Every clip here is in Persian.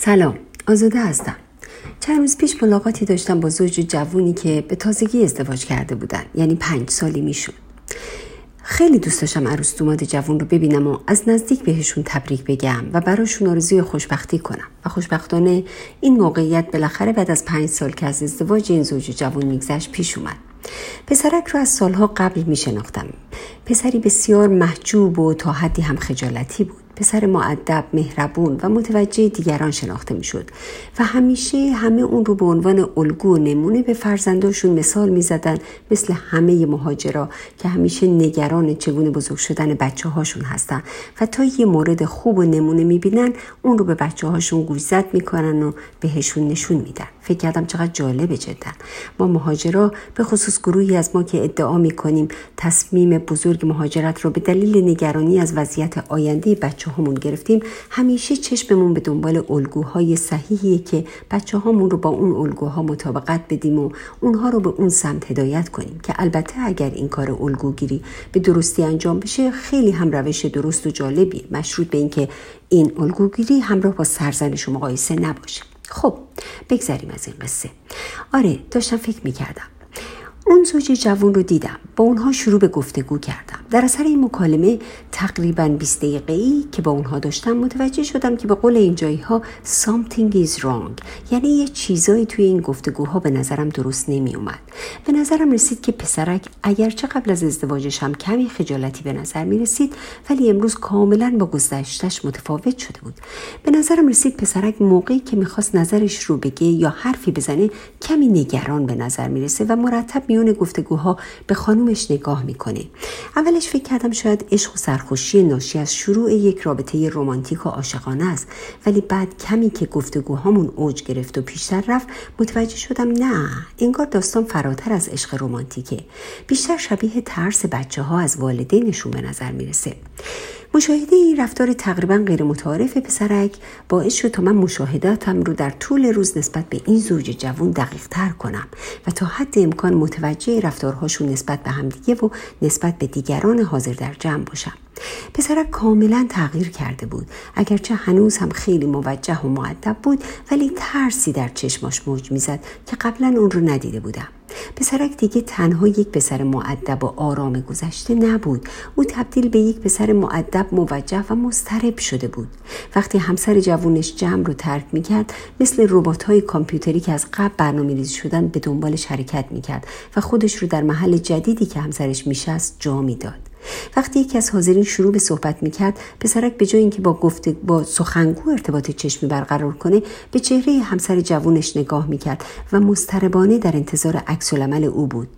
سلام آزاده هستم. چند روز پیش ملاقاتی داشتم با زوج جوونی که به تازگی ازدواج کرده بودن یعنی پنج سالی میشون خیلی دوست داشتم عروس دوماد جوون رو ببینم و از نزدیک بهشون تبریک بگم و براشون آرزوی خوشبختی کنم. و خوشبختانه این موقعیت بالاخره بعد از پنج سال که از ازدواج این زوج جوون میگذشت پیش اومد. پسرک رو از سالها قبل می شناختم پسری بسیار محجوب و تا حدی هم خجالتی بود. پسر معدب مهربون و متوجه دیگران شناخته می‌شد و همیشه همه اون رو به عنوان الگو و نمونه به فرزنداشون مثال می‌زدن مثل همه مهاجرا که همیشه نگران چگونه بزرگ شدن بچه هاشون هستن و تا یه مورد خوب و نمونه می‌بینن اون رو به بچه هاشون گوشزد می‌کنن و بهشون نشون میدن. فکر کردم چقدر جالبه جدا. ما مهاجرا به خصوص گروهی از ما که ادعا می‌کنیم تصمیم بزرگ مهاجرت رو به دلیل نگرانی از وضعیت آینده بچه هامون گرفتیم همیشه چشممون به دنبال الگوهای صحیحیه که بچه هامون رو با اون الگوها مطابقت بدیم و اونها رو به اون سمت هدایت کنیم که البته اگر این کار الگوگیری به درستی انجام بشه خیلی هم روش درست و جالبی مشروط به اینکه این الگوگیری همراه با سرزنش و مقایسه نباشه. خب بگذریم از این قصه. آره داشتم فکر می‌کردم. اون زوج جوون رو دیدم. با اونها شروع به گفتگو کردم. در اثر این مکالمه تقریبا 20 دقیقه ای که با اونها داشتم متوجه شدم که به قول این جایی ها something is wrong. یعنی یه چیزایی توی این گفتگوها به نظرم درست نمی اومد به نظرم رسید که پسرک اگرچه قبل از ازدواجش هم کمی خجالتی به نظر می رسید ولی امروز کاملا با گذشتش متفاوت شده بود. به نظرم رسید پسرک موقعی که می‌خواست نظرش رو بگه یا حرفی بزنه کمی نگران به نظر می‌رسه و مرتب میون گفتگوها به خانومش نگاه می‌کنه. اولش فکر کردم شاید عشق و سرخوشی ناشی از شروع یک رابطه رمانتیک و عاشقانه است. ولی بعد کمی که گفتگوهامون اوج گرفت و پیشتر رفت متوجه شدم نه انگار داستان فراتر از عشق رمانتیکه. بیشتر شبیه ترس بچه ها از والدینشون به نظر می‌رسه. مشاهده این رفتار تقریبا غیر متعارف پسرک باعث شد تا من مشاهداتم رو در طول روز نسبت به این زوج جوون دقیق تر کنم و تا حد امکان متوجه رفتارهاشون نسبت به همدیگه و نسبت به دیگران حاضر در جمع باشم. پسرک کاملا تغییر کرده بود. اگرچه هنوز هم خیلی موجه و معدب بود ولی ترسی در چشماش موج می‌زد که قبلا اون رو ندیده بودم. پسرک دیگه تنها یک پسر معدب و آرام گذشته نبود. او تبدیل به یک پسر معدب موجه و مضطرب شده بود. وقتی همسر جوونش جمع رو ترک می‌کرد مثل ربات های کامپیوتری که از قبل برنامه ریزی شدن به دنبالش حرکت می‌کرد و خودش رو در محل جدیدی که همسرش میشست جا می‌داد. وقتی یکی از حاضرین شروع به صحبت می‌کرد پسرک به جای اینکه با گفته با سخنگو ارتباط چشمی برقرار کنه به چهره همسر جوونش نگاه می‌کرد و مضطربانه در انتظار عکس او بود.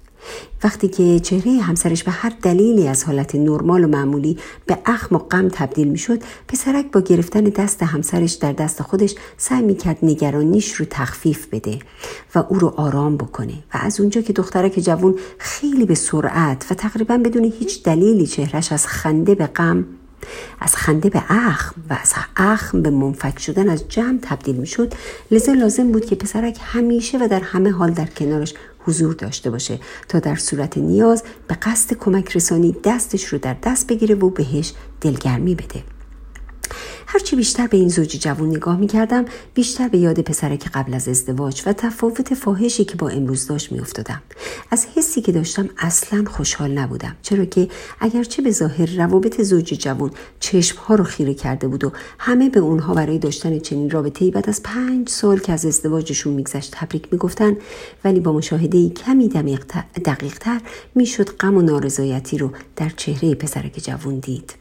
وقتی که چهره همسرش به هر دلیلی از حالت نرمال و معمولی به اخم و غم تبدیل می‌شد پسرک با گرفتن دست همسرش در دست خودش سعی می‌کرد نگرانیش رو تخفیف بده و او رو آرام بکنه و از اونجا که دخترک جوون خیلی به سرعت و تقریبا بدون هیچ دلیلی چهرش از خنده به غم از خنده به اخم و از اخم به منفک شدن از جمع تبدیل می شد لذا لازم بود که پسرک همیشه و در همه حال در کنارش حضور داشته باشه تا در صورت نیاز به قصد کمک رسانی دستش رو در دست بگیره و بهش دلگرمی بده. هرچی بیشتر به این زوج جوان نگاه می کردم بیشتر به یاد پسره که قبل از ازدواج و تفاوت فاحشی که با امروز داشت می افتادم. از حسی که داشتم اصلا خوشحال نبودم چرا که اگرچه به ظاهر روابط زوج جوان چشم ها رو خیره کرده بود و همه به اونها برای داشتن چنین رابطه بعد از پنج سال که از ازدواجشون میگذشت تبریک می‌گفتن ولی با مشاهده کمی دقیق تر می‌شد غم و نارضایتی رو در چهره پسرک جوان دید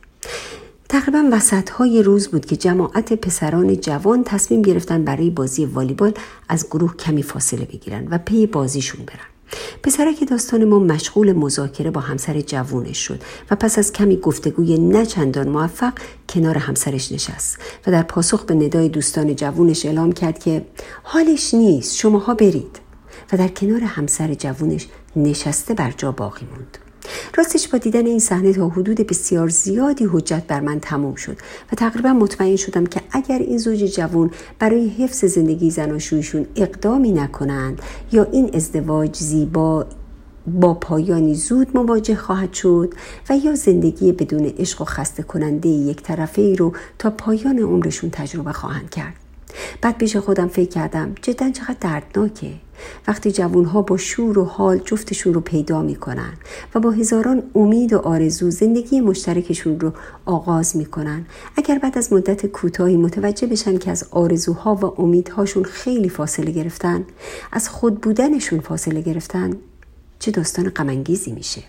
تقریبا وسط های روز بود که جماعت پسران جوان تصمیم گرفتن برای بازی والیبال از گروه کمی فاصله بگیرن و پی بازیشون برن. پسرک داستان ما مشغول مذاکره با همسر جوونش شد و پس از کمی گفتگوی نچندان موفق کنار همسرش نشست و در پاسخ به ندای دوستان جوونش اعلام کرد که حالش نیست شماها برید و در کنار همسر جوونش نشسته بر جا باقی موند. راستش با دیدن این صحنه تا حدود بسیار زیادی حجت بر من تموم شد و تقریبا مطمئن شدم که اگر این زوج جوان برای حفظ زندگی زناشویشون اقدامی نکنند یا این ازدواج زیبا با پایانی زود مواجه خواهد شد و یا زندگی بدون عشق و خسته کننده یک طرفه ای رو تا پایان عمرشون تجربه خواهند کرد. بعد پیش خودم فکر کردم جدا چقدر دردناکه. وقتی جوانها با شور و حال جفتشون رو پیدا می‌کنن و با هزاران امید و آرزو زندگی مشترکشون رو آغاز می‌کنن اگر بعد از مدت کوتاهی متوجه بشن که از آرزوها و امیدهاشون خیلی فاصله گرفتن از خود بودنشون فاصله گرفتن چه داستان غمانگیزی میشه.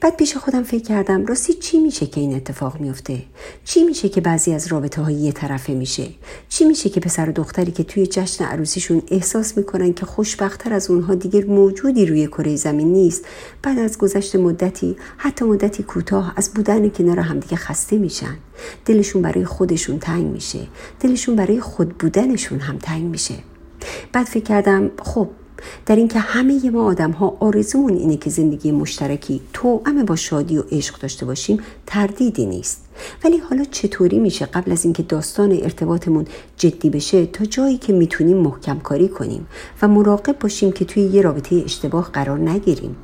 بعد پیش خودم فکر کردم راستی چی میشه که این اتفاق میفته چی میشه که بعضی از رابطه های یه طرفه میشه؟ چی میشه که پسر و دختری که توی جشن عروسیشون احساس می‌کنن که خوشبختتر از اونها دیگر موجودی روی کره زمین نیست؟ بعد از گذشت مدتی حتی مدتی کوتاه از بودن کنار همدیگه خسته میشن. دلشون برای خودشون تنگ میشه. دلشون برای خود بودنشون هم تنگ میشه. بعد فکر کردم خب در اینکه همه ما آدم ها آرزومون اینه که زندگی مشترکی توأم با شادی و عشق داشته باشیم تردیدی نیست. ولی حالا چطوری میشه قبل از اینکه داستان ارتباطمون جدی بشه تا جایی که می‌تونیم محکم کاری کنیم و مراقب باشیم که توی یه رابطه اشتباه قرار نگیریم؟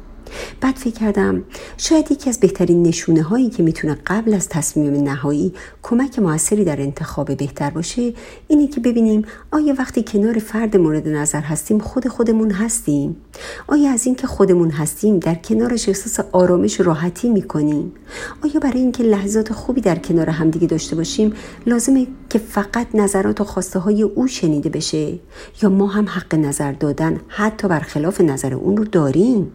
بعد فکر کردم شاید یکی از بهترین نشونه هایی که می‌تونه قبل از تصمیم نهایی کمک موثری در انتخاب بهتر باشه اینه که ببینیم آیا وقتی کنار فرد مورد نظر هستیم خود خودمون هستیم؟ آیا از اینکه خودمون هستیم در کنارش احساس آرامش و راحتی می‌کنیم؟ آیا برای اینکه لحظات خوبی در کنار همدیگه داشته باشیم لازمه که فقط نظرات و خواسته های او شنیده بشه؟ یا ما هم حق نظر دادن حتی برخلاف نظر اون رو داریم؟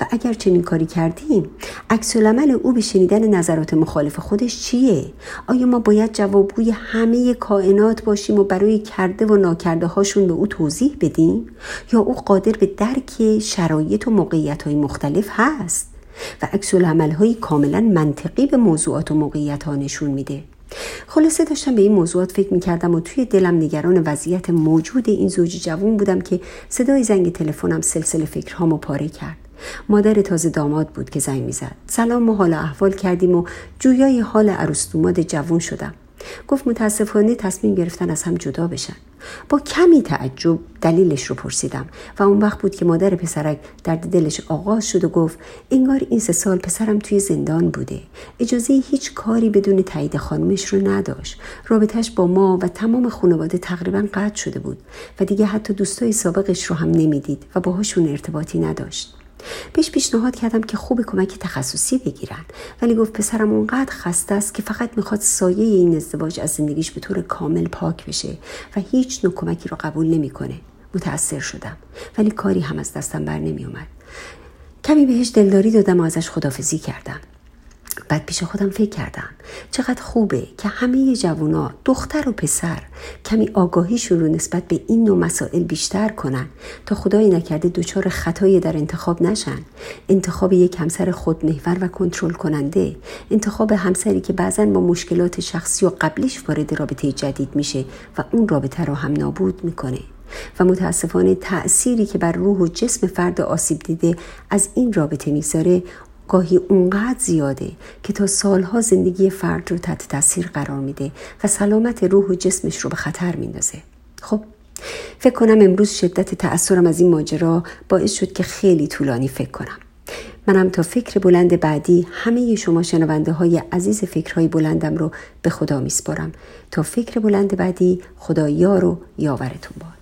و اگر چنین کاری کردیم عکس العمل او به شنیدن نظرات مخالف خودش چیه؟ آیا ما باید جوابگوی همه کائنات باشیم و برای کرده و ناکرده هاشون به او توضیح بدیم؟ یا او قادر به درک شرایط و موقعیت های مختلف هست؟ و عکس های کاملا منطقی به موضوعات و موقعیت ها نشون میده. خلاصه داشتم به این موضوعات فکر می‌کردم و توی دلم نگران وضعیت موجود این زوج جوون بودم که صدای زنگ تلفنم سلسله فکرهامو پاره کرد. مادر تازه داماد بود که زنگ می‌زد. سلام و حال احوال کردیم و جویای حال عروس دوماد جوون شدم. گفت متاسفانه تصمیم گرفتن از هم جدا بشن. با کمی تعجب دلیلش رو پرسیدم و اون وقت بود که مادر پسرک درد دلش آغاز شد و گفت انگار این سه سال پسرم توی زندان بوده. اجازه هیچ کاری بدون تایید خانمش رو نداشت. رابطش با ما و تمام خانواده تقریبا قطع شده بود و دیگه حتی دوستای سابقش رو هم نمی‌دید و باهاشون ارتباطی نداشت. بهش پیشنهاد کردم که خوب کمک تخصصی بگیرن. ولی گفت پسرم اونقدر خسته است که فقط می‌خواد سایه این ازدواج از زندگیش به طور کامل پاک بشه و هیچ نوع کمکی رو قبول نمی‌کنه. متأثر شدم. ولی کاری هم از دستم بر نمیومد کمی بهش دلداری دادم و ازش خدافزی کردم. بعد پیش خودم فکر کردم. چقدر خوبه که همه جوونا دختر و پسر کمی آگاهیشون رو نسبت به این نوع مسائل بیشتر کنن تا خدایی نکرده دچار خطایی در انتخاب نشن. انتخاب یک همسر خودمحور و کنترل کننده انتخاب همسری که بعضا با مشکلات شخصی و قبلیش وارد رابطه جدید میشه و اون رابطه رو هم نابود می‌کنه. و متاسفانه تأثیری که بر روح و جسم فرد آسیب دیده از این رابطه می‌ذاره گاهی اونقدر زیاده که تا سالها زندگی فرد رو تحت تاثیر قرار میده و سلامت روح و جسمش رو به خطر میندازه. خب فکر کنم امروز شدت تأثیرم از این ماجرا باعث شد که خیلی طولانی فکر کنم. منم تا فکر بلند بعدی همه شما شنونده های عزیز فکرهای بلندم رو به خدا میسپارم. تا فکر بلند بعدی خدا یار و یاورتون باد